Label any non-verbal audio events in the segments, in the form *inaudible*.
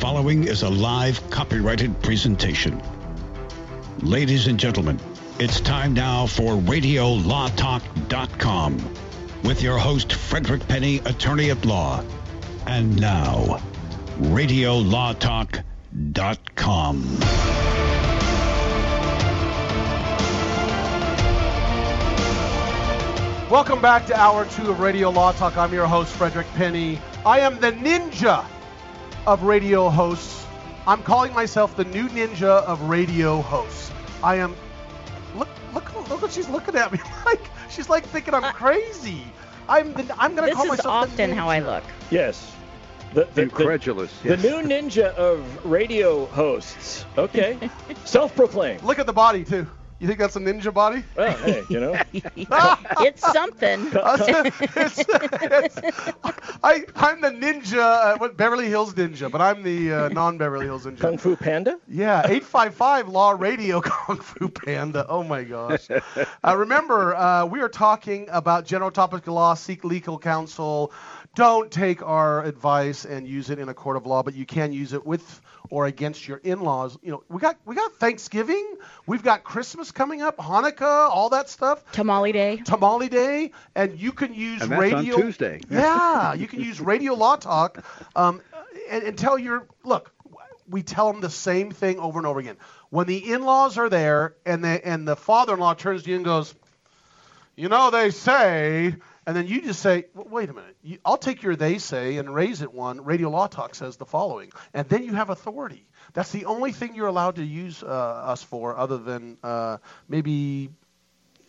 following is a live copyrighted presentation. Ladies and gentlemen, it's time now for RadioLawTalk.com with your host, Frederick Penny, attorney at law. And now, RadioLawTalk.com. Welcome back to Hour 2 of Radio Law Talk. I'm your host, Frederick Penny. I am the ninja of radio hosts. I'm calling myself the new ninja of radio hosts. I am. Look, look, look what she's looking at me *laughs* like. She's like thinking I'm crazy. I'm the, I'm gonna This call is myself the often how I look. Yes. The, the, the, Incredulous. the new ninja of radio hosts. *laughs* Okay. Self-proclaimed. Look at the body too. You think that's a ninja body? Well, hey, you know. *laughs* it's something. *laughs* It's- it's- I, I'm the ninja, uh, what Beverly Hills Ninja, but I'm the uh, non-Beverly Hills Ninja. Kung Fu Panda? Yeah, 855 Law Radio *laughs* Kung Fu Panda. Oh my gosh. Uh, remember, uh, we are talking about general topic of law, seek legal counsel. Don't take our advice and use it in a court of law, but you can use it with or against your in-laws. You know, we got we got Thanksgiving, we've got Christmas coming up, Hanukkah, all that stuff. Tamale day. Tamale Day, and you can use And that's on radio. Tuesday. *laughs* Yeah, you can use Radio Law Talk, um, and, and tell your look. We tell them the same thing over and over again. When the in-laws are there, and the and the father-in-law turns to you and goes, "You know, they say," and then you just say, "W- "Wait a minute. You, I'll take your they say and raise it one." Radio Law Talk says the following, and then you have authority. That's the only thing you're allowed to use uh, us for, other than uh, maybe.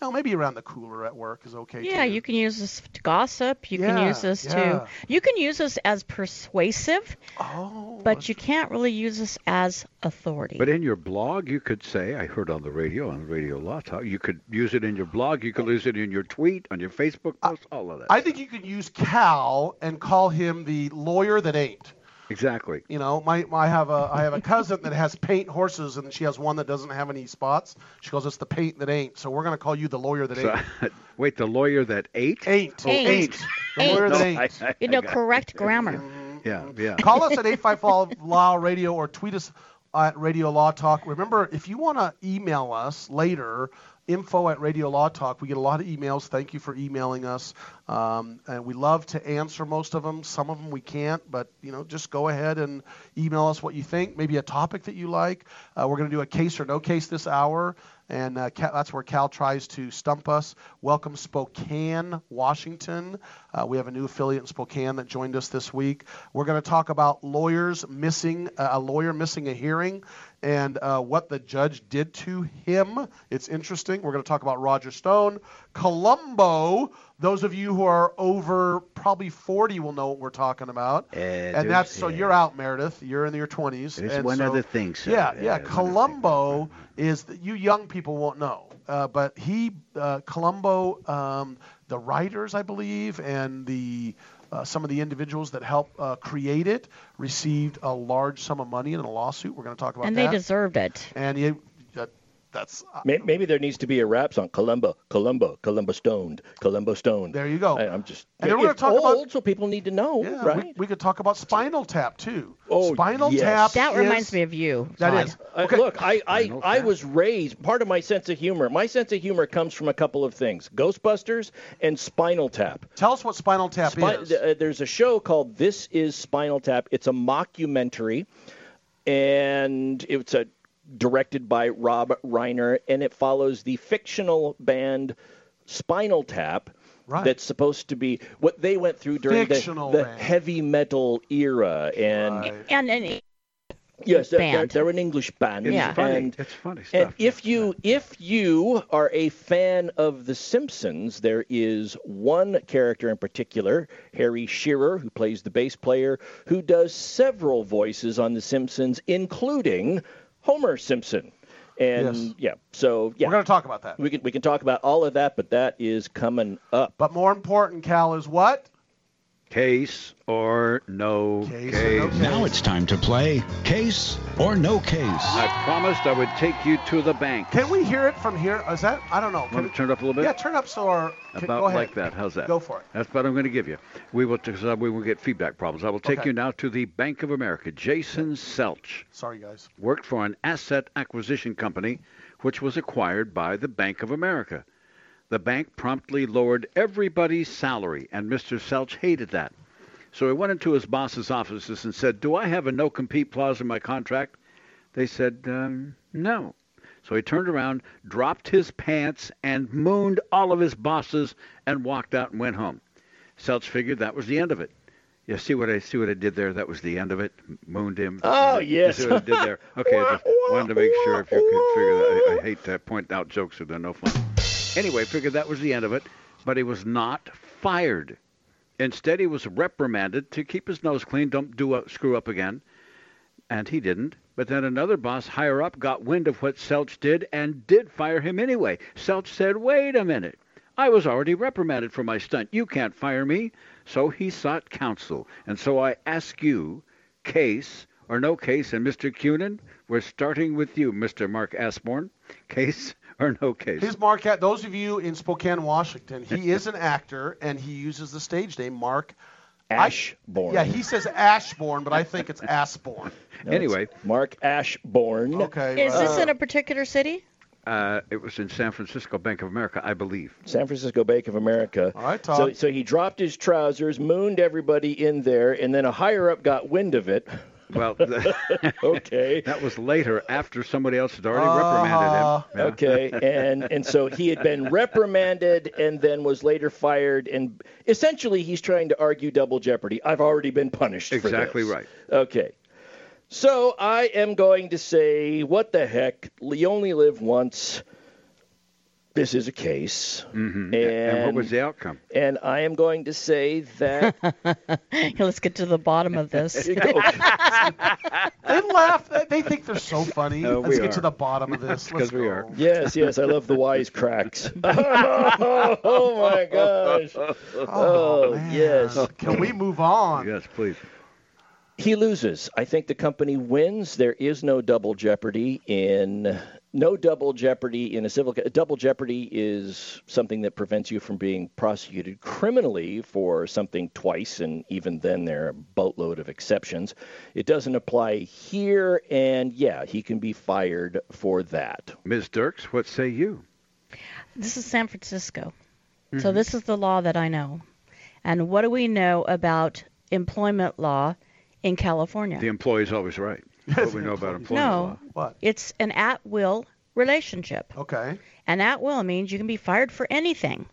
You know, maybe around the cooler at work is okay. Yeah, too. you can use this to gossip. You can use this yeah. to. You can use this as persuasive, Oh, but you can't really use this as authority. But in your blog, you could say, I heard on the radio, on Radio Law Talk, you could use it in your blog, you could use it in your tweet, on your Facebook post, all of that. I think you could use Cal and call him the lawyer that ain't. Exactly. You know, my, my I have a I have a cousin that has paint horses and she has one that doesn't have any spots. She goes, it's the paint that ain't. So we're gonna call you the lawyer that So, *laughs* wait, the lawyer that ate? Ain't. Oh, Ain't. The lawyer No, that I- ain't. I- you know, got- correct grammar. Mm-hmm. Yeah, yeah. Call us at *laughs* 855 Law Radio or tweet us at Radio Law Talk. Remember, if you want to email us later, info at Radio Law Talk. We get a lot of emails. Thank you for emailing us. Um, and we love to answer most of them. Some of them we can't, but you know, just go ahead and email us what you think. Maybe a topic that you like. Uh, we're going to do a case or no case this hour. And uh, Cal, that's where Cal tries to stump us. Welcome, Spokane, Washington. Uh, we have a new affiliate in Spokane that joined us this week. We're going to talk about lawyers missing uh, a lawyer missing a hearing and uh, what the judge did to him. It's interesting. We're going to talk about Roger Stone, Columbo. Those of you who are over probably 40 will know what we're talking about. Uh, and that's so you're out, Meredith. You're in your 20s. There's and one so- other thing, sir. Yeah, Yeah, other Columbo is that you young people won't know, uh, but he uh, Columbo, um, the writers, I believe, and the uh, some of the individuals that helped uh, create it received a large sum of money in a lawsuit. We're going to talk about And that. they deserved it. and uh, that's uh, Maybe there needs to be a rap song. Columbo, Columbo, Columbo stoned, Columbo stoned. There you go. I, am just. And then we're gonna it's talk about- old, so people need to know, yeah. right? We, we could talk about Spinal Tap too. Oh, Spinal yes. Tap. That reminds me of you. That Todd. is. Uh, Look, I, I, I was raised, part of my sense of humor, my sense of humor comes from a couple of things Ghostbusters and Spinal Tap. Tell us what Spinal Tap Spi- is. uh, there's a show called This Is Spinal Tap. It's a mockumentary, and it's a directed by Rob Reiner, and it follows the fictional band Spinal Tap. Right. That's supposed to be what they went through during the, Fictional the band. heavy metal era, and Right. And, and yes, they're, they're, they're an English band. It's Yeah. funny. And it's funny stuff. and stuff. if you if you are a fan of The Simpsons, there is one character in particular, Harry Shearer, who plays the bass player, who does several voices on The Simpsons, including Homer Simpson. And Yes. yeah, so yeah, We're going to talk about that. we can we can talk about all of that, but that is coming up. But more important, Cal, is what? Case or no Case case. or no case. Now it's time to play Case or No Case. I promised I would take you to the bank. Can we hear it from here? Is that? I don't know. Can Want to turn it up a little bit? Yeah, turn up so our. can- About go ahead. like that. How's that? Go for it. That's what I'm going to give you. We will, cause, uh, we will get feedback problems. I will take Okay. you now to the Bank of America. Jason Selch Sorry, guys. worked for an asset acquisition company which was acquired by the Bank of America. The bank promptly lowered everybody's salary, and Mr. Selch hated that. So he went into his boss's offices and said, Do I have a no compete clause in my contract? They said, um, No. So he turned around, dropped his pants, and mooned all of his bosses and walked out and went home. Selch figured that was the end of it. You see what I see what I did there? That was the end of it. Mooned him. Oh, You yes. see what I did there? *laughs* Okay, I just wanted to make sure if you could figure that. I, I hate to point out jokes that are no fun. Anyway, figured that was the end of it, but he was not fired. Instead, he was reprimanded to keep his nose clean, don't do up, screw up again, and he didn't. But then another boss higher up got wind of what Selch did and did fire him anyway. Selch said, "Wait a minute." I was already reprimanded for my stunt. You can't fire me. So he sought counsel. And so I ask you, case or no case, and Mr. Cunin, we're starting with you, Mr. Mark Asborn. Case or no case? His Mark, those of you in Spokane, Washington, he is an actor and he uses the stage name Mark. Ashborn. Yeah, he says Ashborn, but I think it's Asborn. No, *laughs* it's anyway, Mark Ashborn. Okay. Is right. this in a particular city? uh, it was in San Francisco Bank of America, I believe. San Francisco Bank of America. All right, So, so he dropped his trousers, mooned everybody in there, and then a higher up got wind of it. Well, *laughs* *laughs* Okay. that was later after somebody else had already Uh-huh. reprimanded him. Yeah. Okay, *laughs* and and so he had been reprimanded and then was later fired, and essentially he's trying to argue double jeopardy. I've already been punished. for Exactly right. Okay, so I am going to say, what the heck? You only live once. This is a case, Mhm. and, And what was the outcome? and I am going to say that. *laughs* Let's get to the bottom of this. *laughs* They laugh. They think they're so funny. Oh, Let's get are. to the bottom of this. *laughs* Because we are. yes, yes, I love the wise cracks. oh my gosh. Oh, Oh, yes. Can we move on? Yes, please. He loses. I think the company wins. There is no double jeopardy in no double jeopardy in a civil ca- double jeopardy is something that prevents you from being prosecuted criminally for something twice and even then there are a boatload of exceptions. It doesn't apply here and yeah, he can be fired for that. Ms. Dirks, what say you? This is San Francisco. So mm-hmm. this is the law that I know. And what do we know about employment law in California? The employee's always right. What we know about employment no, law. What? it's an at-will relationship. Okay. And at-will means you can be fired for anything.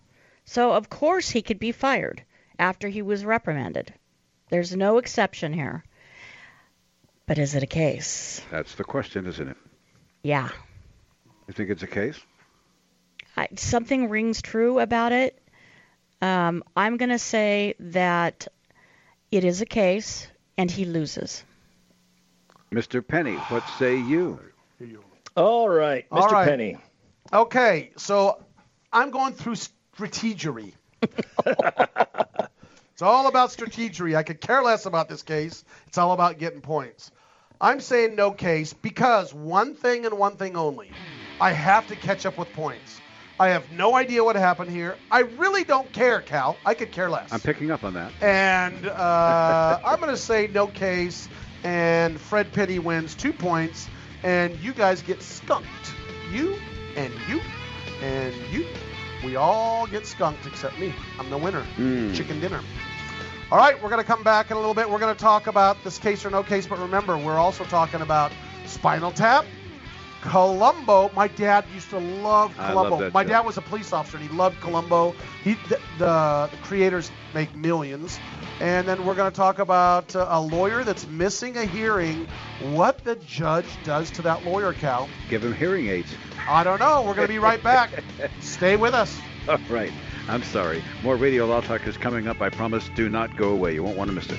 So of course he could be fired after he was reprimanded. There's no exception here. But is it a case? That's the question, isn't it? Yeah. You think it's a case? I, something rings true about it. Um, I'm going to say that it is a case and he loses. Mr. Penny, what say you? All right, Mr. All right. Penny. Okay, so I'm going through strategery. *laughs* it's all about strategery. I could care less about this case. It's all about getting points. I'm saying no case because one thing and one thing only. I have to catch up with points. I have no idea what happened here. I really don't care, Cal. I could care less. I'm picking up on that. And uh, I'm going to say no case, and Fred Penny wins two points, and you guys get skunked. You and you and you. We all get skunked except me. I'm the winner. Mm. Chicken dinner. All right, we're going to come back in a little bit. We're going to talk about this case or no case, but remember, we're also talking about Spinal Tap, Columbo. My dad used to love I Columbo. My show. dad was a police officer, and he loved Columbo. He, the, the, the creators make millions. And then we're going to talk about uh, a lawyer that's missing a hearing. What the judge does to that lawyer, Cal. Give him hearing aids. I don't know. We're going to be right back. *laughs* Stay with us. All right. I'm sorry. More Radio Law Talk is coming up. I promise. Do not go away. You won't want to miss it.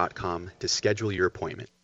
to schedule your appointment.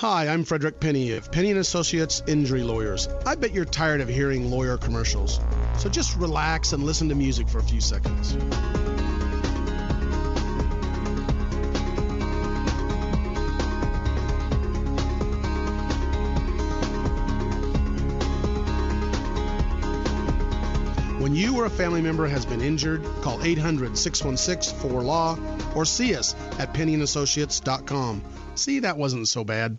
Hi, I'm Frederick Penny of Penny and Associates Injury Lawyers. I bet you're tired of hearing lawyer commercials. So just relax and listen to music for a few seconds. You or a family member has been injured, call 800 616 4LAW or see us at pennyandassociates.com. See, that wasn't so bad.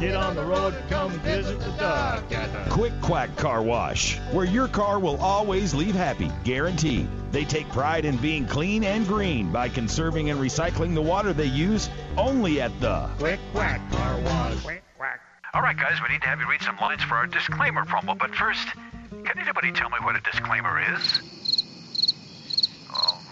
Get on the road, come visit the duck at the Quick Quack Car Wash, where your car will always leave happy, guaranteed. They take pride in being clean and green by conserving and recycling the water they use only at the Quick Quack Car Wash. Quick Quack. All right, guys, we need to have you read some lines for our disclaimer promo. But first, can anybody tell me what a disclaimer is?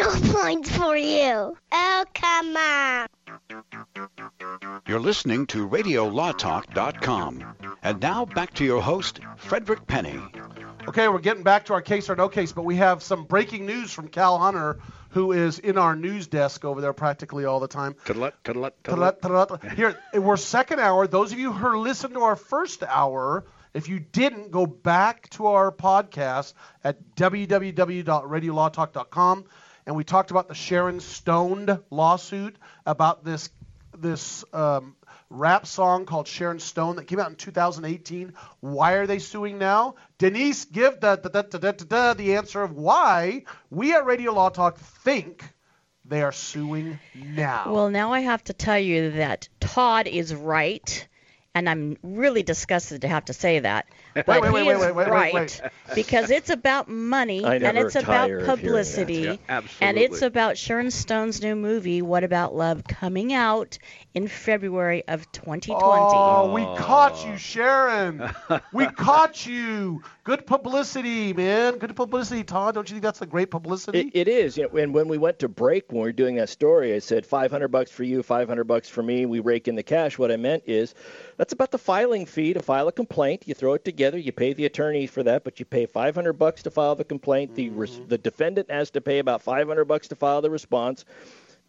No points for you. Oh, come on. You're listening to RadioLawTalk.com. And now back to your host, Frederick Penny. Okay, we're getting back to our case or no case, but we have some breaking news from Cal Hunter, who is in our news desk over there practically all the time. Tudlet, tudlet, Tudlet, tudlet. Here, we're second hour. Those of you who listened to our first hour, if you didn't, go back to our podcast at www.radiolawtalk.com, and we talked about the Sharon Stone lawsuit about this this um, rap song called Sharon Stone that came out in 2018. Why are they suing now? Denise, give the, the, the, the answer of why we at Radio Law Talk think they are suing now. Well, now I have to tell you that Todd is right, and I'm really disgusted to have to say that. But Wait, wait, wait, he wait, is wait, wait, wait, right wait. because it's about money and it's about tire of hearing that. publicity Yeah, and it's about Sharon Stone's new movie What About Love coming out in February of 2020. Oh, we oh. caught you, Sharon. *laughs* we caught you. Good publicity, man. Good publicity, Todd. Don't you think that's a great publicity? It, it is. You know, and when we went to break, when we were doing that story, I said 500 bucks for you, 500 bucks for me. We rake in the cash. What I meant is that's about the filing fee to file a complaint. You throw it together. You pay the attorney for that, but you pay 500 bucks to file the complaint. The res- mm-hmm. the defendant has to pay about 500 bucks to file the response.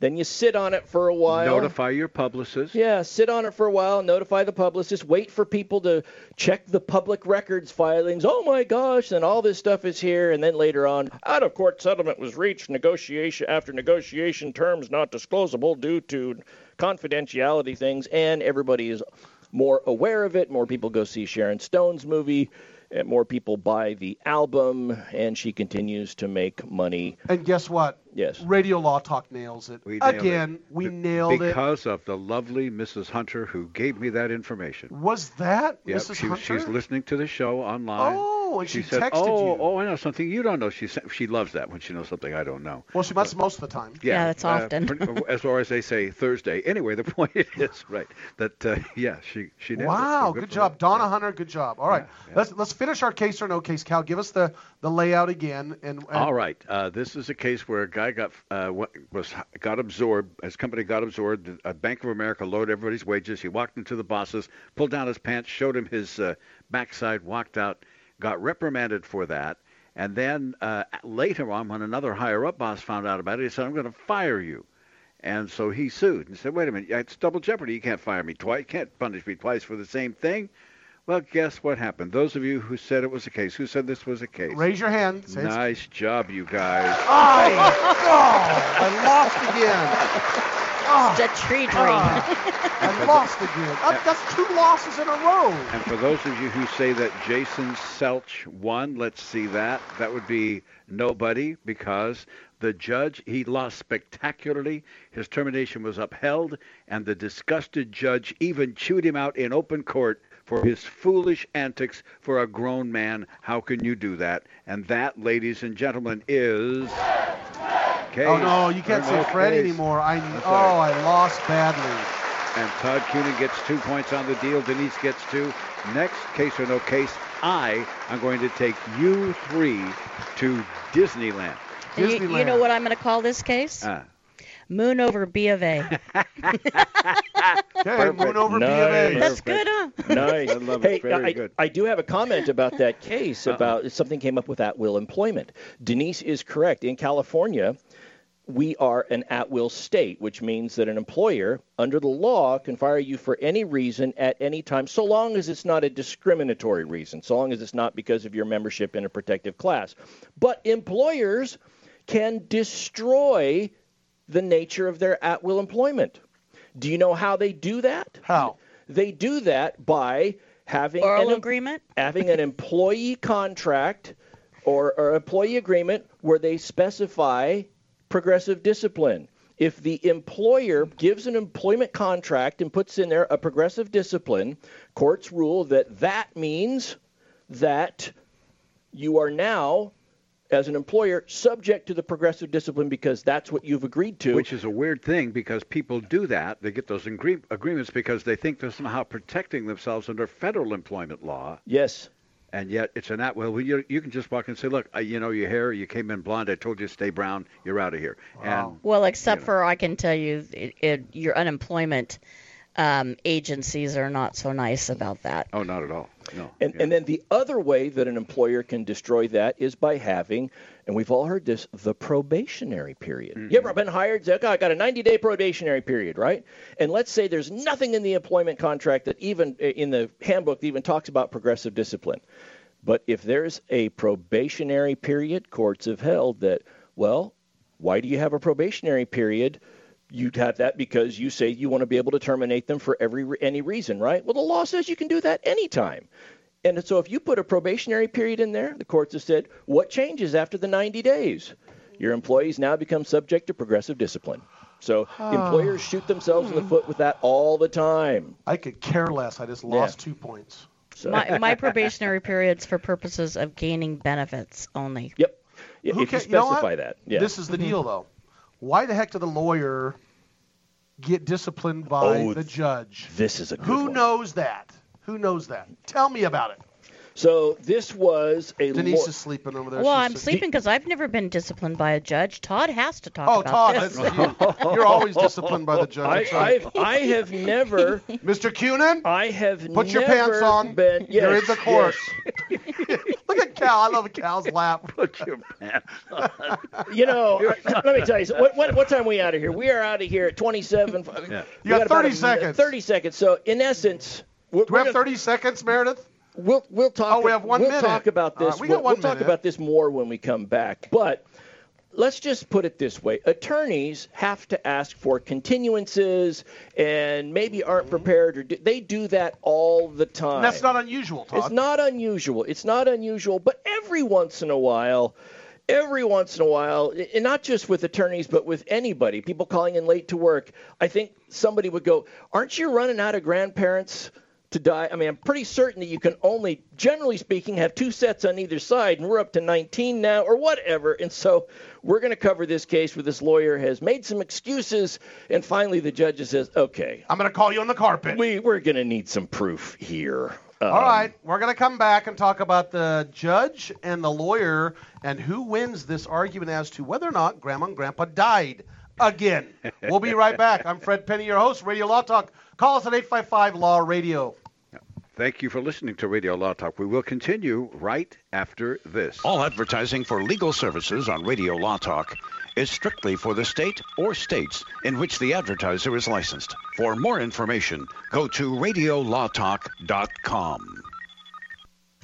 Then you sit on it for a while. Notify your publicist. Yeah, sit on it for a while, notify the publicist, wait for people to check the public records filings. Oh my gosh, and all this stuff is here, and then later on, out of court settlement was reached, negotiation after negotiation, terms not disclosable due to confidentiality things, and everybody is more aware of it. More people go see Sharon Stone's movie. And more people buy the album, and she continues to make money. and guess what? Yes. Radio Law Talk nails it. We Again, it. we Be- nailed it. because of the lovely Mrs. Hunter who gave me that information. Was that Yep, Mrs. she, Hunter? she's listening to the show online. Oh, and she said, texted "Oh, you. oh, I know something you don't know." She said, she loves that when she knows something I don't know. Well, she must most of the time. Yeah, that's uh, often. as far as they say Thursday. Anyway, the *laughs* point is right that uh, yeah, she she nailed it. So Wow, good job, her. Donna Hunter. Good job. All right, yeah. let's let's finish our case or no case. Cal, give us the the layout again. And, and All right. Uh, this is a case where a guy got uh, was got absorbed. His company got absorbed. A Bank of America lowered everybody's wages. He walked into the bosses, pulled down his pants, showed him his uh, backside, walked out, got reprimanded for that. And then uh, later on, when another higher up boss found out about it, he said, "I'm going to fire you." And so he sued and said, "Wait a minute, it's double jeopardy. You can't fire me twice. You can't punish me twice for the same thing." Well, guess what happened? Those of you who said it was a case, who said this was a case? raise your hand. Say it's- Nice job, you guys. I, oh, I lost again. Oh, It's a tree dream. ah, I lost again. Uh, that's two losses in a row. And for those of you who say that Jason Selch won, let's see that. That would be nobody because the judge, he lost spectacularly. His termination was upheld, and the disgusted judge even chewed him out in open court for his foolish antics for a grown man. How can you do that? And that, ladies and gentlemen, is. Case Oh no, you can't or say Fred case. anymore. I oh. I lost badly. And Todd Cunin gets two points on the deal. Denise gets two. Next, case or no case, I am going to take you three to Disneyland. And you, you know what I'm going to call this case? Ah. Moon over B of A. *laughs* Okay, moon over B of A. Nice. That's good, huh? *laughs* Nice. I love it. Hey, Very I, good. I do have a comment about that *laughs* case Uh-uh. about something came up with at will employment. Denise is correct. In California, we are an at will state, which means that an employer, under the law, can fire you for any reason at any time, so long as it's not a discriminatory reason, so long as it's not because of your membership in a protective class. But employers can destroy the nature of their at will employment. Do you know how they do that? How? They do that by having Oral an, agreement? having an employee contract or, or employee agreement where they specify progressive discipline. If the employer gives an employment contract and puts in there a progressive discipline, courts rule that that means that you are now, as an employer, subject to the progressive discipline because that's what you've agreed to. Which is a weird thing because people do that. They get those agree- agreements because they think they're somehow protecting themselves under federal employment law. yes. And yet it's an at will. You, you can just walk in and say, look, I, you know, your hair, you came in blonde. I told you to stay brown. You're out of here. And Well, except you know. for I can tell you, it, it, your unemployment um, agencies are not so nice about that. Oh, not at all. No. And, and then the other way that an employer can destroy that is by having, and we've all heard this, the probationary period. You ever mm-hmm. been hired? Say, okay, I got a 90 day probationary period, right? And let's say there's nothing in the employment contract that even in the handbook that even talks about progressive discipline. But if there's a probationary period, courts have held that, well, why do you have a probationary period? You'd have that because you say you want to be able to terminate them for every any reason, right? Well, the law says you can do that anytime. And so if you put a probationary period in there, the courts have said, what changes after the 90 days? Your employees now become subject to progressive discipline. So employers shoot themselves in the foot with that all the time. I could care less. I just lost two points. So My, *laughs* my probationary period's for purposes of gaining benefits only. Yep. Who if you ca- you know specify that. Yeah. This is the deal, though. Why the heck did the lawyer get disciplined by Oh, the judge? This is a good Who one. knows that? Who knows that? Tell me about it. So this was a Denise law- is sleeping over there. Well, She's I'm just- sleeping because I've never been disciplined by a judge. Todd has to talk Oh, about Todd, this. that's you. You're always disciplined by the judge. I, right. I've, I have never. *laughs* Mr. Cunin, I have put your pants on. Been, yes, You're in the court. yes. *laughs* Look at Cal. I love Cal's lap. Put your pants on. You know, uh, let me tell you. So what, what, what time are we out of here? We are out of here at 27. Uh, yeah. You got about 30 a- seconds. 30 seconds. So in essence, we're, Do we we're have gonna- 30 seconds, Meredith? We'll we'll talk. Oh, we have one we'll minute. talk about this. right, we got we'll, one we'll talk about this more when we come back. But let's just put it this way: attorneys have to ask for continuances, and maybe aren't mm-hmm. prepared, or do, they do that all the time. And that's not unusual, Todd. It's not unusual. It's not unusual, but every once in a while, every once in a while, and not just with attorneys, but with anybody, people calling in late to work, I think somebody would go, Aren't you running out of grandparents? To die. I mean, I'm pretty certain that you can only, generally speaking, have two sets on either side, and we're up to 19 now, or whatever. And so we're going to cover this case where this lawyer has made some excuses, and finally the judge says, "Okay, I'm going to call you on the carpet. we we're going to need some proof here." Um, All right, we're going to come back and talk about the judge and the lawyer and who wins this argument as to whether or not Grandma and Grandpa died again. we'll be right back. I'm Fred Penny, your host, Radio Law Talk. Call us at 855 Law Radio. Thank you for listening to Radio Law Talk. We will continue right after this. All advertising for legal services on Radio Law Talk is strictly for the state or states in which the advertiser is licensed. For more information, go to radiolawtalk.com.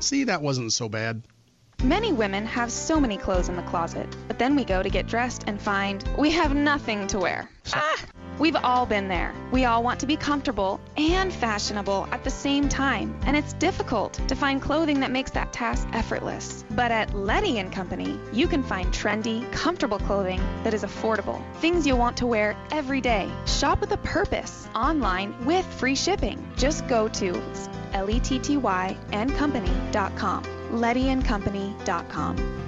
See, that wasn't so bad. Many women have so many clothes in the closet, but then we go to get dressed and find we have nothing to wear. Ah! We've all been there. We all want to be comfortable and fashionable at the same time, and it's difficult to find clothing that makes that task effortless. But at Letty and Company, you can find trendy, comfortable clothing that is affordable. Things you'll want to wear every day. Shop with a purpose online with free shipping. Just go to L-E-T-T-Y and company.com. LettyandCompany.com.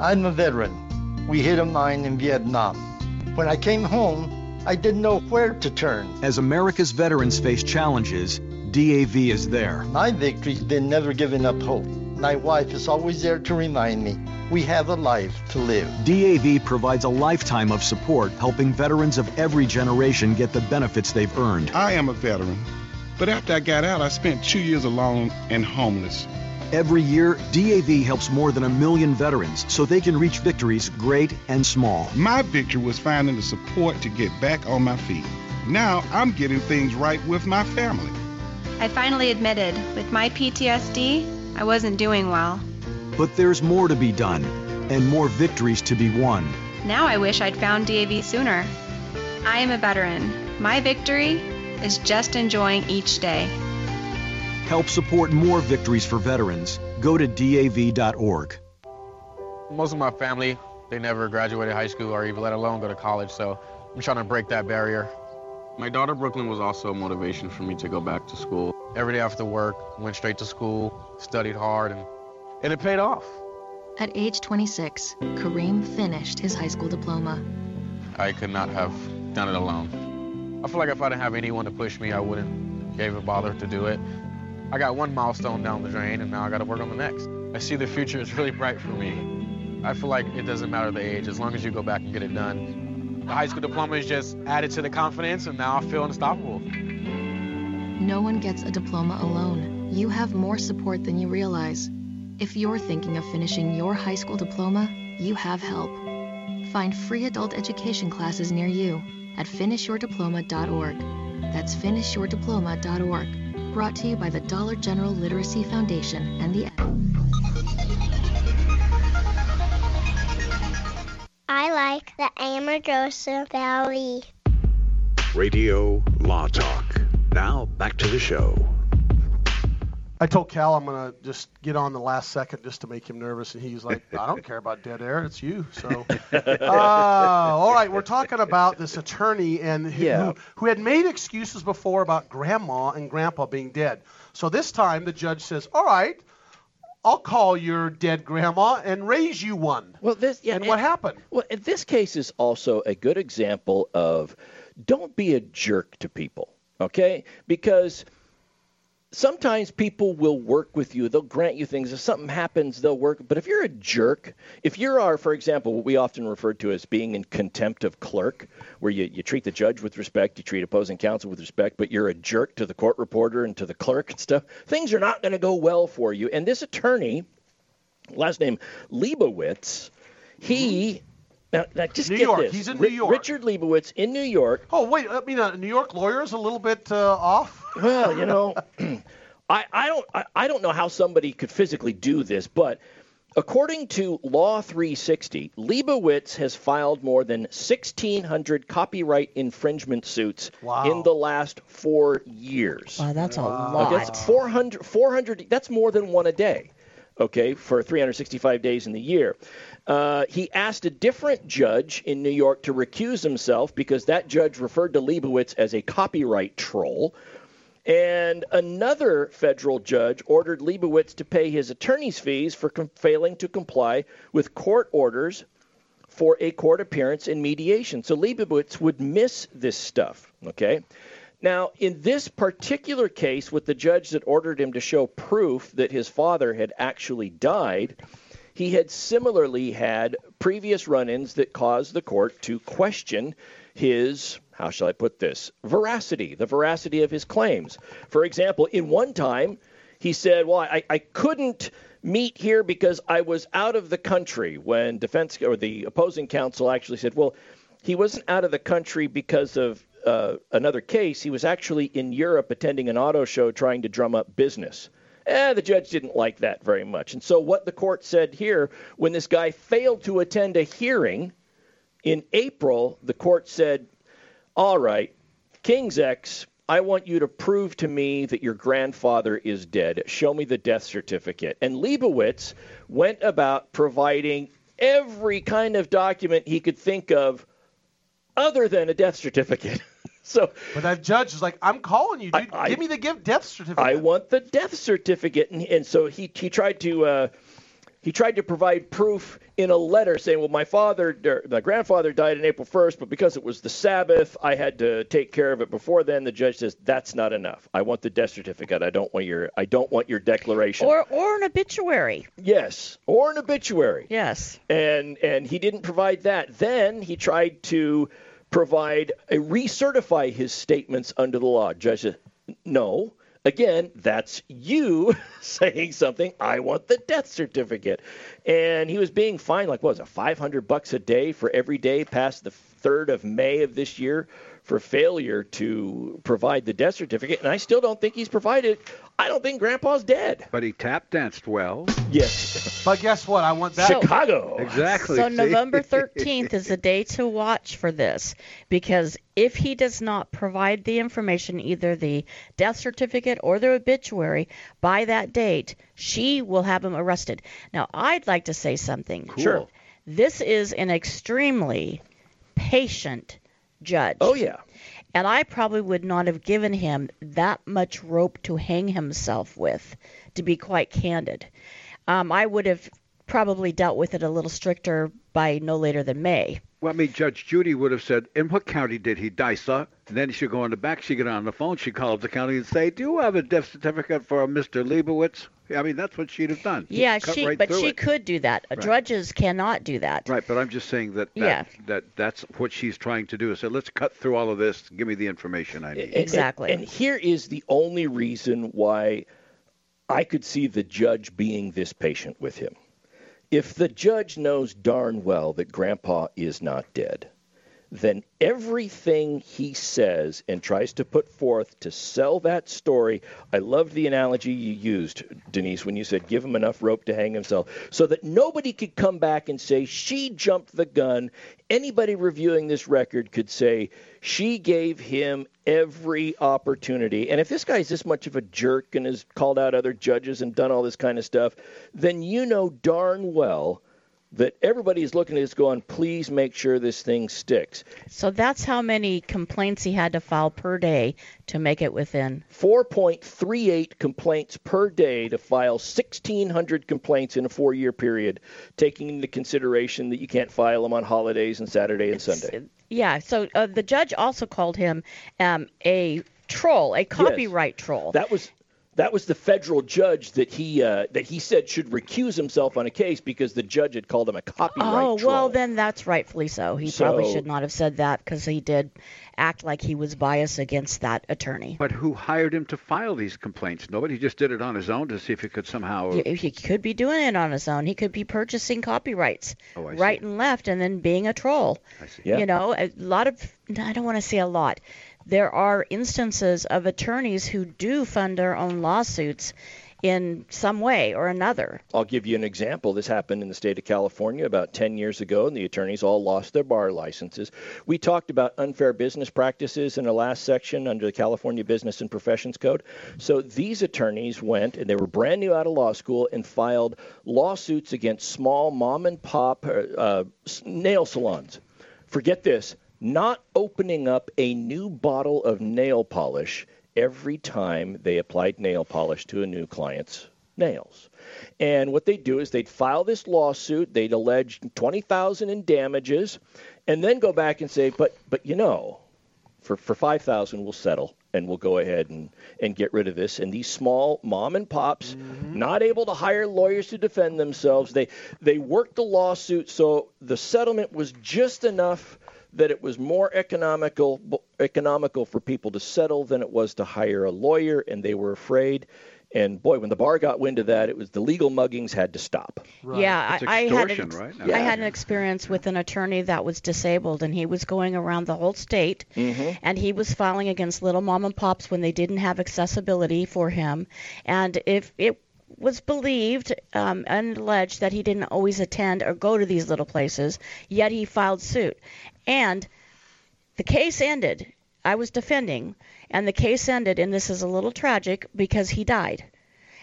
I'm a veteran. We hit a mine in Vietnam. When I came home, I didn't know where to turn. As America's veterans face challenges, DAV is there. My victory's been never giving up hope. My wife is always there to remind me we have a life to live. DAV provides a lifetime of support, helping veterans of every generation get the benefits they've earned. I am a veteran, but after I got out, I spent two years alone and homeless. Every year, DAV helps more than a million veterans so they can reach victories great and small. My victory was finding the support to get back on my feet. Now I'm getting things right with my family. I finally admitted, with my PTSD, I wasn't doing well. But there's more to be done and more victories to be won. Now I wish I'd found DAV sooner. I am a veteran. My victory is just enjoying each day. Help support more victories for veterans. Go to DAV.org. Most of my family, they never graduated high school or even let alone go to college, so I'm trying to break that barrier. My daughter Brooklyn was also a motivation for me to go back to school. Every day after work, went straight to school, studied hard, and, and it paid off. At age 26, Kareem finished his high school diploma. I could not have done it alone. I feel like if I didn't have anyone to push me, I wouldn't even bother to do it. I got one milestone down the drain, and now I got to work on the next. I see the future is really bright for me. I feel like it doesn't matter the age, as long as you go back and get it done. The high school diploma is just added to the confidence, and now I feel unstoppable. No one gets a diploma alone. You have more support than you realize. If you're thinking of finishing your high school diploma, you have help. Find free adult education classes near you at finishyourdiploma.org. That's finishyourdiploma.org. Brought to you by the Dollar General Literacy Foundation and the I like the Amargosa Valley. Radio Law Talk. Now back to the show. I told Cal I'm gonna just get on the last second just to make him nervous, and he's like, "I don't care about dead air. It's you." So, *laughs* uh, all right, we're talking about this attorney and who, Yeah. who, who had made excuses before about grandma and grandpa being dead. So this time the judge says, "All right, I'll call your dead grandma and raise you one." Well, this yeah, and what happened? Well, this case is also a good example of don't be a jerk to people, okay? Because sometimes people will work with you. They'll grant you things. If something happens, they'll work. But if you're a jerk, if you are, for example, what we often refer to as being in contempt of clerk, where you, you treat the judge with respect, you treat opposing counsel with respect, but you're a jerk to the court reporter and to the clerk and stuff, things are not going to go well for you. And this attorney, last name Leibowitz, he. Mm-hmm. Now, now just New get York. this. He's in Ri- New York. Richard Leibowitz in New York. Oh wait, I mean a New York lawyer is a little bit uh, off. Well, you know, *laughs* I, I don't I, I don't know how somebody could physically do this, but according to Law 360, Leibowitz has filed more than 1,600 copyright infringement suits Wow. in the last four years. Wow, that's a Okay, lot. that's 400, 400 that's more than one a day, okay, for 365 days in the year. Uh, he asked a different judge in New York to recuse himself because that judge referred to Leibowitz as a copyright troll. And another federal judge ordered Leibowitz to pay his attorney's fees for com- failing to comply with court orders for a court appearance in mediation. So Leibowitz would miss this stuff, okay? Now, in this particular case, with the judge that ordered him to show proof that his father had actually died, he had similarly had previous run ins that caused the court to question his, how shall I put this, veracity, the veracity of his claims. For example, in one time, he said, Well, I, I couldn't meet here because I was out of the country when defense or the opposing counsel actually said, Well, he wasn't out of the country because of uh, another case. He was actually in Europe attending an auto show trying to drum up business. Eh, the judge didn't like that very much. And so, what the court said here, when this guy failed to attend a hearing, In April, the court said, All right, King's X, I want you to prove to me that your grandfather is dead. Show me the death certificate. And Leibowitz went about providing every kind of document he could think of other than a death certificate. *laughs* so, But that judge is like, I'm calling you, dude. I- Give me the give death certificate. I want the death certificate, and, and so he he tried to uh, he tried to provide proof in a letter saying, well, my father, er, my grandfather died on April 1st, but because it was the Sabbath, I had to take care of it before then. The judge says that's not enough. I want the death certificate. I don't want your I don't want your declaration. Or or an obituary. yes, or an obituary Yes. and and he didn't provide that. Then he tried to provide a recertify his statements under the law. Judge no. Again, that's you *laughs* saying something. I want the death certificate, and he was being fined like what was it, 500 bucks a day for every day past the third of May of this year for failure to provide the death certificate. And I still don't think he's provided. I don't think Grandpa's dead. But he tap danced well. Yes. *laughs* But guess what? I want that. Chicago. Exactly. So? *laughs* November *laughs* 13th is the day to watch for this because if he does not provide the information, either the death certificate or the obituary, by that date, she will have him arrested. Now, I'd like to say something. Sure. This is an extremely patient judge. Oh yeah. And I probably would not have given him that much rope to hang himself with, to be quite candid. Um, I would have probably dealt with it a little stricter by no later than May. Well, I mean, Judge Judy would have said, "In what county did he die, sir?" And then she'd go on the back. She'd get on the phone. She'd call up the county and say, "Do you have a death certificate for Mr. Leibowitz?" I mean, that's what she'd have done. Yeah, Cut she, right but she it. could do that. Right. Judges cannot do that. Right, but I'm just saying that that, Yeah. that that's what she's trying to do. So let's cut through all of this. Give me the information I need. Exactly. And, and here is the only reason why I could see the judge being this patient with him. If the judge knows darn well that Grandpa is not dead, then everything he says and tries to put forth to sell that story. I loved the analogy you used, Denise, when you said give him enough rope to hang himself, so that nobody could come back and say she jumped the gun. Anybody reviewing this record could say she gave him every opportunity. And if this guy's this much of a jerk and has called out other judges and done all this kind of stuff, then you know darn well that everybody is looking at this going, please make sure this thing sticks. So that's how many complaints he had to file per day to make it within. 4.38 complaints per day to file 1,600 complaints in a four year period, taking into consideration that you can't file them on holidays and Saturday and Sunday. Yeah. So uh, the judge also called him um, a troll, a copyright troll. That was. That was the federal judge that he uh, that he said should recuse himself on a case because the judge had called him a copyright Oh troll. well, then that's rightfully so. He probably should not have said that because he did act like he was biased against that attorney. But who hired him to file these complaints? Nobody He just did it on his own to see if he could somehow. He, he could be doing it on his own. He could be purchasing copyrights Oh, I see. right and left, and then being a troll. I see. Yeah. You know, a lot of I don't want to say a lot. There are instances of attorneys who do fund their own lawsuits in some way or another. I'll give you an example. This happened in the state of California about 10 years ago, and the attorneys all lost their bar licenses. We talked about unfair business practices in the last section under the California Business and Professions Code. So these attorneys went, and they were brand new out of law school, and filed lawsuits against small mom and pop uh, uh, nail salons. Forget this not opening up a new bottle of nail polish every time they applied nail polish to a new client's nails. And what they'd do is they'd file this lawsuit, they'd allege 20,000 in damages, and then go back and say, "But but you know, for for 5,000 we'll settle and we'll go ahead and and get rid of this." And these small mom and pops mm-hmm. not able to hire lawyers to defend themselves, they they worked the lawsuit so the settlement was just enough that it was more economical economical for people to settle than it was to hire a lawyer and they were afraid and boy when the bar got wind of that it was the legal muggings had to stop Yeah, I, I had an extortion, ex- right? I had an experience with an attorney that was disabled, and he was going around the whole state, Mhm. and he was filing against little mom and pops when they didn't have accessibility for him, and if it was believed um, and alleged that he didn't always attend or go to these little places, yet he filed suit. And the case ended. I was defending, and the case ended, and this is a little tragic because he died.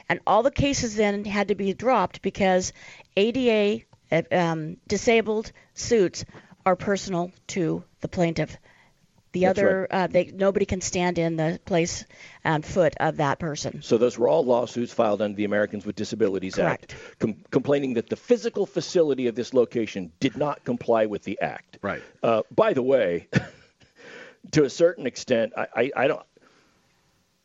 And all the cases then had to be dropped because ADA uh, um, disabled suits are personal to the plaintiff. The That's other, uh, they nobody can stand in the place and foot of that person. So those were all lawsuits filed under the Americans with Disabilities Act, com- complaining that the physical facility of this location did not comply with the act. Right. Uh, by the way, *laughs* to a certain extent, I, I, I don't.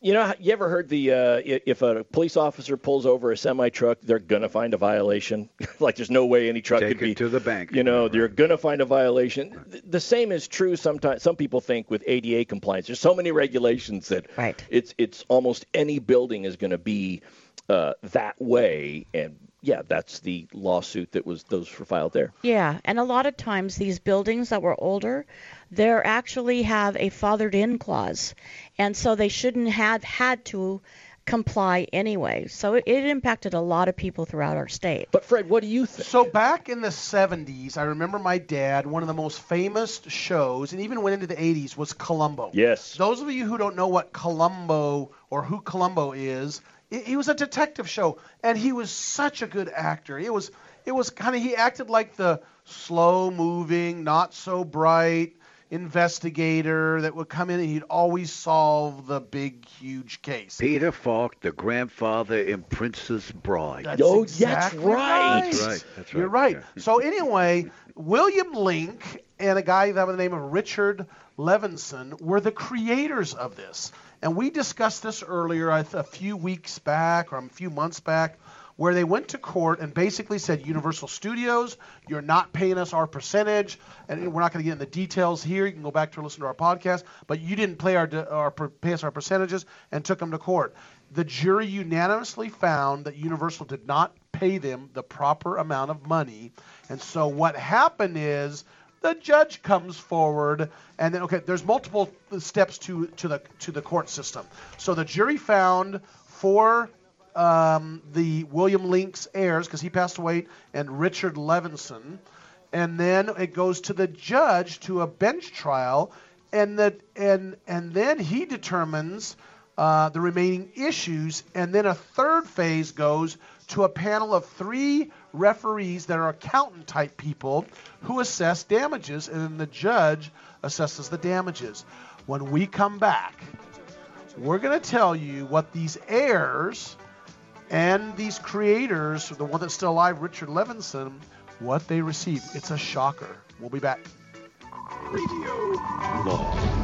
You know, you ever heard the uh, if a police officer pulls over a semi truck, they're gonna find a violation. *laughs* like, there's no way any truck Take could be it to the bank. You know, they're gonna find a violation. Th- The same is true. Sometimes some people think with ADA compliance. There's so many regulations that right. it's it's almost any building is going to be uh, that way, and yeah, that's the lawsuit that was those were filed there. Yeah, and a lot of times these buildings that were older, they actually have a fathered in clause, and so they shouldn't have had to comply anyway. So it, it impacted a lot of people throughout our state. But Fred, what do you think? So back in the 70s, I remember my dad, one of the most famous shows, and even went into the 80s, was Columbo. Yes. Those of you who don't know what Columbo or who Columbo is, he he was a detective show, and he was such a good actor. It was it was kind of he acted like the slow moving, not so bright investigator that would come in and he'd always solve the big huge case. Peter Falk, the grandfather in Princess Bride. That's Oh, exactly That's right. That's right. You're right. So anyway, William Link and a guy by the name of Richard Levinson were the creators of this. And we discussed this earlier a few weeks back or a few months back where they went to court and basically said Universal Studios, you're not paying us our percentage, and we're not going to get into the details here. You can go back to listen to our podcast, but you didn't pay our, our pay us our percentages, and took them to court. The jury unanimously found that Universal did not pay them the proper amount of money, and so what happened is the judge comes forward and then okay there's multiple steps to to the to the court system. So the jury found for um, the William Link's heirs because he passed away and Richard Levinson. And then it goes to the judge to a bench trial and that and and then he determines uh, the remaining issues. And then a third phase goes to a panel of three referees that are accountant type people who assess damages and then the judge assesses the damages. When we come back we're going to tell you what these heirs and these creators the one that's still alive richard levinson what they received it's a shocker. We'll be back. Radio Law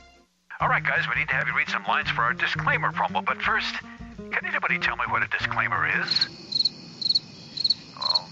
All right, guys, we need to have you read some lines for our disclaimer promo, but first, can anybody tell me what a disclaimer is?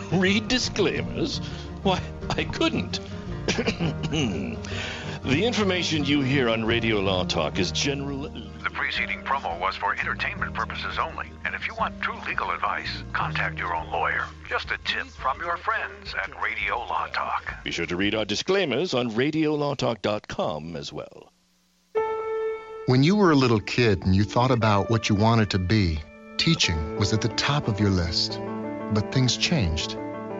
*laughs* Read disclaimers? Why, I couldn't. *coughs* the information you hear on Radio Law Talk is general. The preceding promo was for entertainment purposes only. And if you want true legal advice, contact your own lawyer. Just a tip from your friends at Radio Law Talk. Be sure to read our disclaimers on RadioLawTalk.com as well. When you were a little kid and you thought about what you wanted to be, teaching was at the top of your list. But things changed.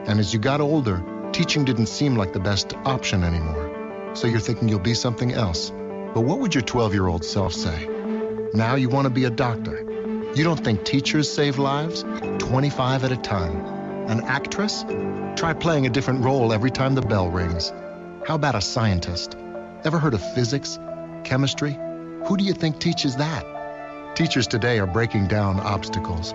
And as you got older, teaching didn't seem like the best option anymore. So you're thinking you'll be something else. But what would your 12 year old self say? Now you want to be a doctor. You don't think teachers save lives? 25 at a time. An actress? Try playing a different role every time the bell rings. How about a scientist? Ever heard of physics? Chemistry? Who do you think teaches that? Teachers today are breaking down obstacles,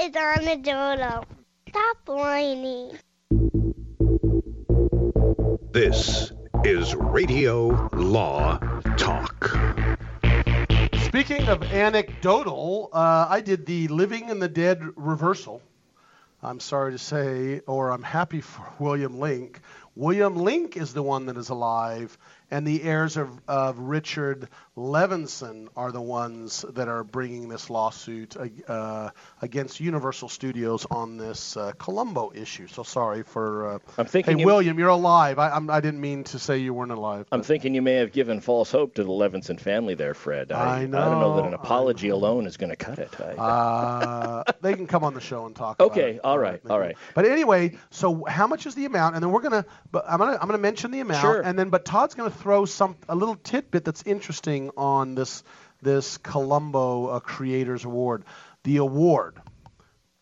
Is Armadillo. Stop whining. This is Radio Law Talk. Speaking of anecdotal, uh, I did the Living and the Dead reversal. I'm sorry to say, or I'm happy for William Link. William Link is the one that is alive, and the heirs of, of Richard Levinson are the ones that are bringing this lawsuit uh, against Universal Studios on this uh, Columbo issue. So sorry for. Uh, I'm thinking Hey, you- William, you're alive. I, I'm, I didn't mean to say you weren't alive. I'm thinking you may have given false hope to the Levinson family there, Fred. I I don't know that an apology alone is going to cut it. I, Uh, *laughs* they can come on the show and talk. about okay, all right, all right. But anyway, so how much is the amount? And then we're gonna, but I'm gonna, I'm gonna mention the amount, Sure. and then, but Todd's gonna throw some a little tidbit that's interesting on this this Columbo uh, Creators Award. The award.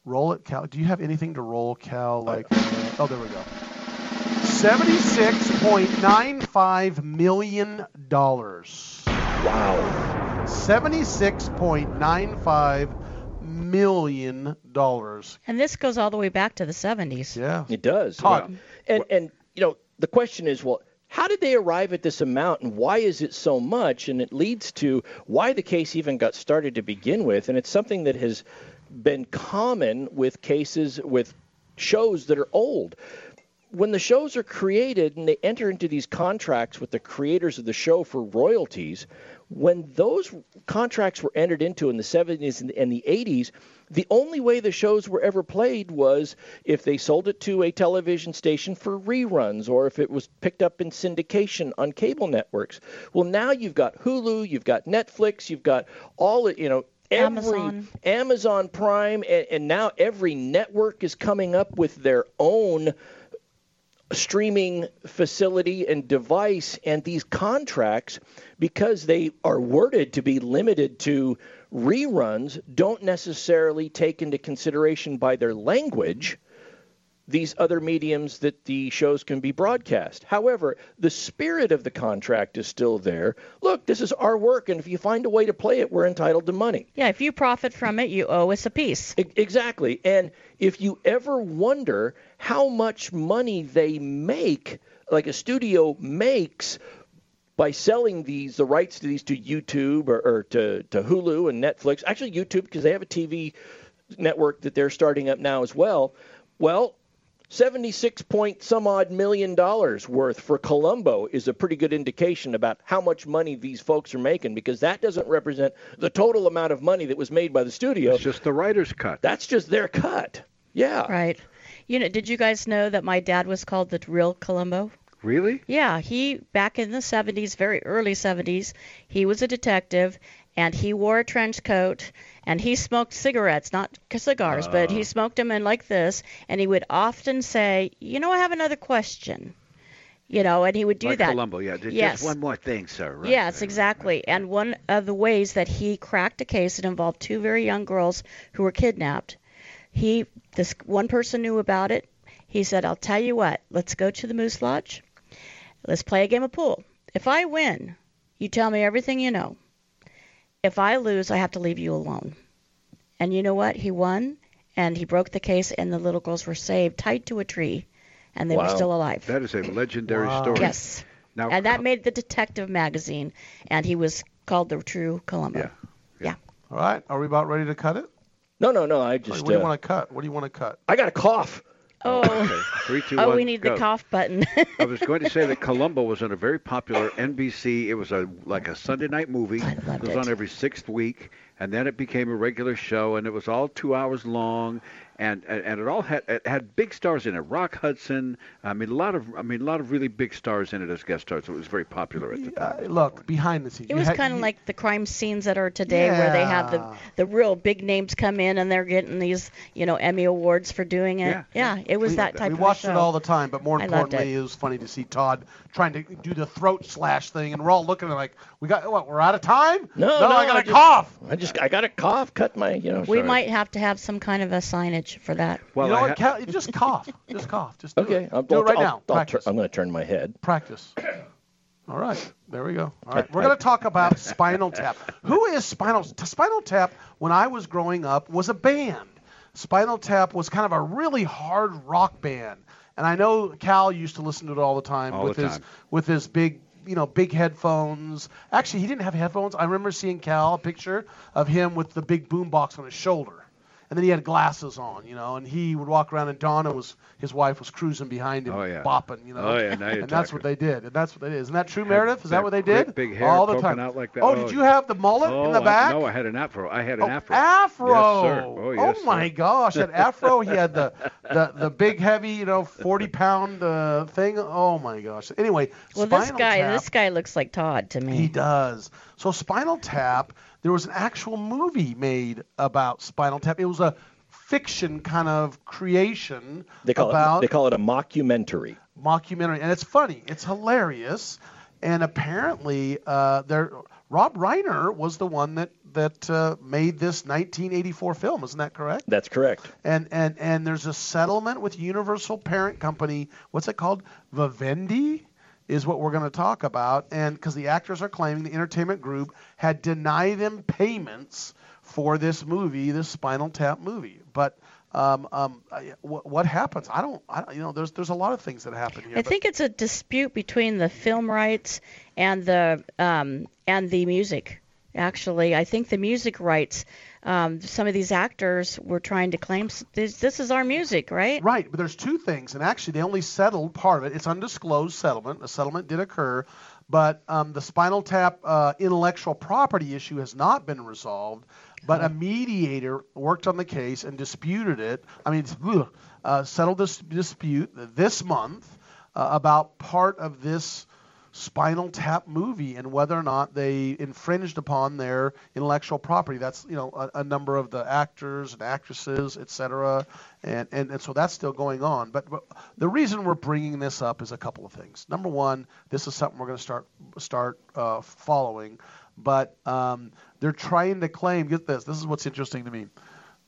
Roll it, Cal. Do you have anything to roll, Cal? Like, oh, there we go. Seventy-six point nine five million dollars. Wow. Seventy-six point nine five million dollars. And this goes all the way back to the 70s. Yeah. It does. Todd. And and you know the question is, well, how did they arrive at this amount, and why is it so much? And it leads to why the case even got started to begin with, and it's something that has been common with cases with shows that are old. when the shows are created and they enter into these contracts with the creators of the show for royalties, when those contracts were entered into in the 70s and- the 80s, the only way the shows were ever played was if they sold it to a television station for reruns or if it was picked up in syndication on cable networks. Well, now you've got Hulu, you've got Netflix, you've got all you know every Amazon. Amazon Prime and, and now every network is coming up with their own streaming facility and device and these contracts because they are worded to be limited to reruns don't necessarily take into consideration by their language these other mediums that the shows can be broadcast. However, the spirit of the contract is still there. Look, this is our work, and if you find a way to play it, we're entitled to money. Yeah, if you profit from it, you owe us a piece. E- Exactly. And if you ever wonder how much money they make, like a studio makes by selling these the rights to these to YouTube or, or to, to Hulu and Netflix, actually YouTube because they have a TV network that they're starting up now as well. Well, 76 point some odd million dollars worth for Columbo is a pretty good indication about how much money these folks are making because that doesn't represent the total amount of money that was made by the studio. It's just the writer's cut. That's just their cut. Yeah. Right. You know, did you guys know that my dad was called the real Columbo? Really? Yeah, he back in the 70s, very early 70s, he was a detective and he wore a trench coat and he smoked cigarettes, not cigars, but he uh. smoked them in like this and he would often say, "You know, I have another question." You know, and he would do like that. Columbo, yeah. Just Yes. one more thing, sir. Right. Yes, exactly. And one of the ways that he cracked a case that involved two very young girls who were kidnapped, he this one person knew about it. He said, "I'll tell you what. Let's go to the Moose Lodge. Let's play a game of pool. If I win, you tell me everything you know. If I lose, I have to leave you alone." And you know what? He won, and he broke the case, and the little girls were saved, tied to a tree, and they were still alive. That is a legendary story. Yes. Now, and that made the Detective magazine, and he was called the True Columbo. Yeah. Yeah. All right. Are we about ready to cut it? No, no, no. I just. What just do you uh, want to cut? What do you want to cut? I got a cough. Oh, Okay. Three, two, oh, one, we need go. the cough button. I was going to say that *laughs* Columbo was on a very popular NBC. It was a like a Sunday night movie. it was it. on every sixth week, and then it became a regular show, and it was all two hours long, and and, and it all had it had big stars in it. Rock Hudson. I mean, a lot of I mean, a lot of really big stars in it as guest stars. So It was very popular at the time. Uh, look, behind the scenes. It was kind of like the crime scenes that are today, where they have the the real big names come in and they're getting these, you know, Emmy awards for doing it. Yeah. it was we, that type of thing. we of watched show. it all the time, but more importantly, it. it. was funny to see Todd trying to do the throat slash thing, and we're all looking at like, we got what? We're out of time? No, no, no, I got I a just- cough. I just I got a cough. Cut my you know. we sorry. might have to have some kind of a signage for that. you know what? Cal- just cough. *laughs* Just cough. Just do Okay, it. I'll, do I'll, it right I'll, now. I'll tur- Practice. I'm going to turn my head. Practice. All right, there we go. All right, we're going to talk about Spinal Tap. Who is Spinal Tap? Spinal Tap? When I was growing up, was a band. Spinal Tap was kind of a really hard rock band, and I know Cal used to listen to it all the time All with the his with his big you know big headphones. Actually, he didn't have headphones. I remember seeing Cal a picture of him with the big boom box on his shoulder. And then he had glasses on, you know, and he would walk around, and Donna was his wife was cruising behind him, Oh, yeah. bopping, you know. Oh, yeah, now you're *laughs* and that's talking. what they did. And that's what they did. Isn't that true, Had Meredith? Is that that what they great did? big hair All the poking time. out like that. Oh, Oh, did you have the mullet oh, in the I- back? no, I had an afro. I had an Oh, afro. Afro. Yes, sir. Oh, yes, oh my sir. gosh, that afro. He had the, the the big heavy, you know, 40 pound uh, thing. Oh my gosh. Anyway, Well, Spinal this guy, Tap, this guy looks like Todd to me. he does. So Spinal Tap, there was an actual movie made about Spinal Tap. It was a fiction kind of creation They call about it they call it a mockumentary. mockumentary, and it's funny, it's hilarious, and apparently, uh, there Rob Reiner was the one that that uh, made this 1984 film. Isn't that correct? That's correct. And and and there's a settlement with Universal parent company. What's it called? Vivendi is what we're going to talk about, and because the actors are claiming the entertainment group had denied them payments for this movie, this Spinal Tap movie, but. Um, um, what, what happens? I don't, I don't, you know, there's there's a lot of things that happen here. I think it's a dispute between the film rights and the um, and the music Actually, I think the music rights. Um, some of these actors were trying to claim this, this is our music, right? Right, but there's two things, and actually they only settled part of it. It's undisclosed settlement. A settlement did occur, but um, the Spinal Tap uh, intellectual property issue has not been resolved. But a mediator worked on the case and disputed it. I mean, uh, settled this dispute this month uh, about part of this Spinal Tap movie and whether or not they infringed upon their intellectual property. That's you know a, a number of the actors and actresses, et cetera, and, and and so that's still going on. But, but the reason we're bringing this up is a couple of things. Number one, this is something we're going to start start uh, following, but um, they're trying to claim. Get this. This is what's interesting to me.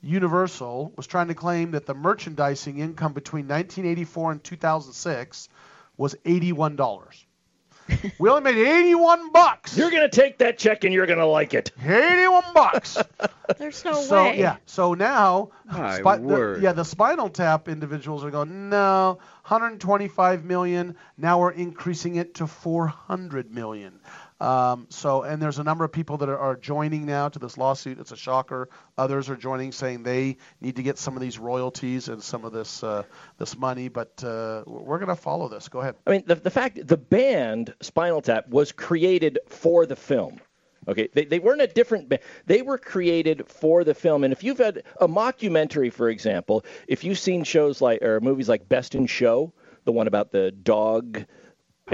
Universal was trying to claim that the merchandising income between 1984 and 2006 was $81. We only made 81 bucks. You're going to take that check and you're going to like it. 81 bucks. *laughs* There's no so way. yeah, so now My spi- the- word. yeah, the Spinal Tap individuals are going, "No, 125 million. Now we're increasing it to 400 million." Um, so, and there's a number of people that are, joining now to this lawsuit. It's a shocker. Others are joining, saying they need to get some of these royalties and some of this uh, this money. But uh, we're going to follow this. Go ahead. I mean, the, the fact the band Spinal Tap was created for the film. Okay, they, they weren't a different band. They were created for the film. And if you've had a mockumentary, for example, if you've seen shows like or movies like Best in Show, the one about the dog.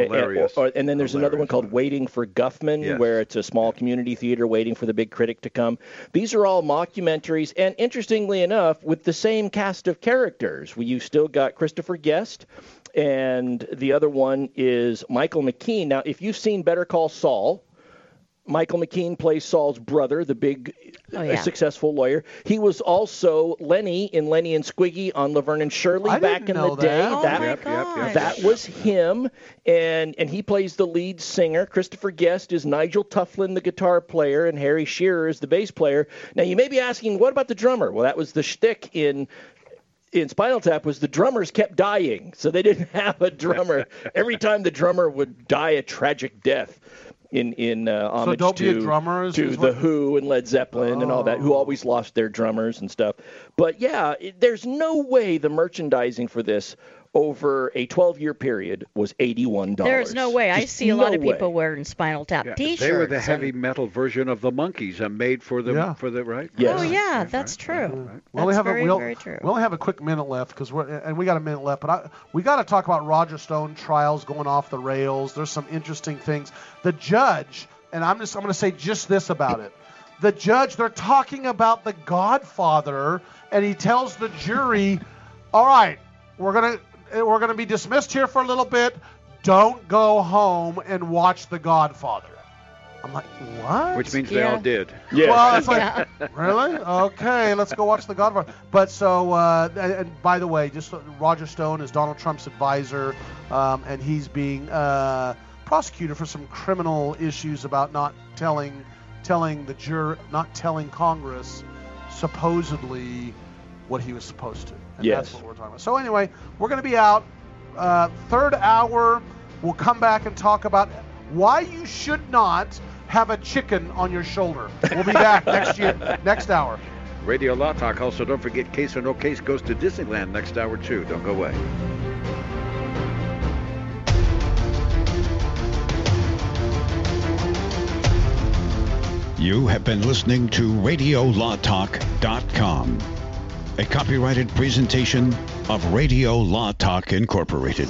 Hilarious. Or, or- and then there's another one called Waiting for Guffman, Yes. where it's a small community theater waiting for the big critic to come. These are all mockumentaries, and interestingly enough, with the same cast of characters. We you still got Christopher Guest, and the other one is Michael McKean. Now, if you've seen Better Call Saul, Michael McKean plays Saul's brother, the big, Oh, uh, successful lawyer. He was also Lenny in Lenny and Squiggy on Laverne and Shirley I back didn't in know the day. that. Oh, that my Yep, yep, yep, that was him, and and he plays the lead singer. Christopher Guest is Nigel Tufnel, the guitar player, and Harry Shearer is the bass player. Now you may be asking, what about the drummer? Well, that was the shtick in in Spinal Tap was the drummers kept dying, so they didn't *laughs* have a drummer. Every time the drummer would die a tragic death. In in uh, homage a to drummer to the what- Who and Led Zeppelin and all that, who always lost their drummers and stuff. But yeah, it, there's no way the merchandising for this over a 12-year period was $81. There's no way. I see a lot no of way. people wearing Spinal Tap T-shirts. They were the and- heavy metal version of the Monkees, and made for the Yeah. for the right. Oh yeah, that's true. We only That's have very, a, we'll, very true. We only have a quick minute left because we're and we got a minute left. But I, we got to talk about Roger Stone trials going off the rails. There's some interesting things. The judge and I'm just I'm going to say just this about it. The judge they're talking about the Godfather and he tells the jury, "All right, we're gonna we're gonna be dismissed here for a little bit. Don't go home and watch The Godfather." I'm like, what? Which means they all did. Yeah. Well, it's like, *laughs* really? Okay, let's go watch The Godfather. But so, uh, and, and by the way, just Roger Stone is Donald Trump's advisor, um, and he's being uh, prosecuted for some criminal issues about not telling, telling the jur, not telling Congress, supposedly, what he was supposed to. And Yes. that's what we're talking about. So anyway, we're going to be out. Uh, third hour, we'll come back and talk about why you should not have a chicken on your shoulder. We'll be back *laughs* next year, next hour. Radio Law Talk. Also, don't forget Case or No Case goes to Disneyland next hour too. Don't go away. You have been listening to RadioLawTalk.com, a copyrighted presentation of Radio Law Talk Incorporated.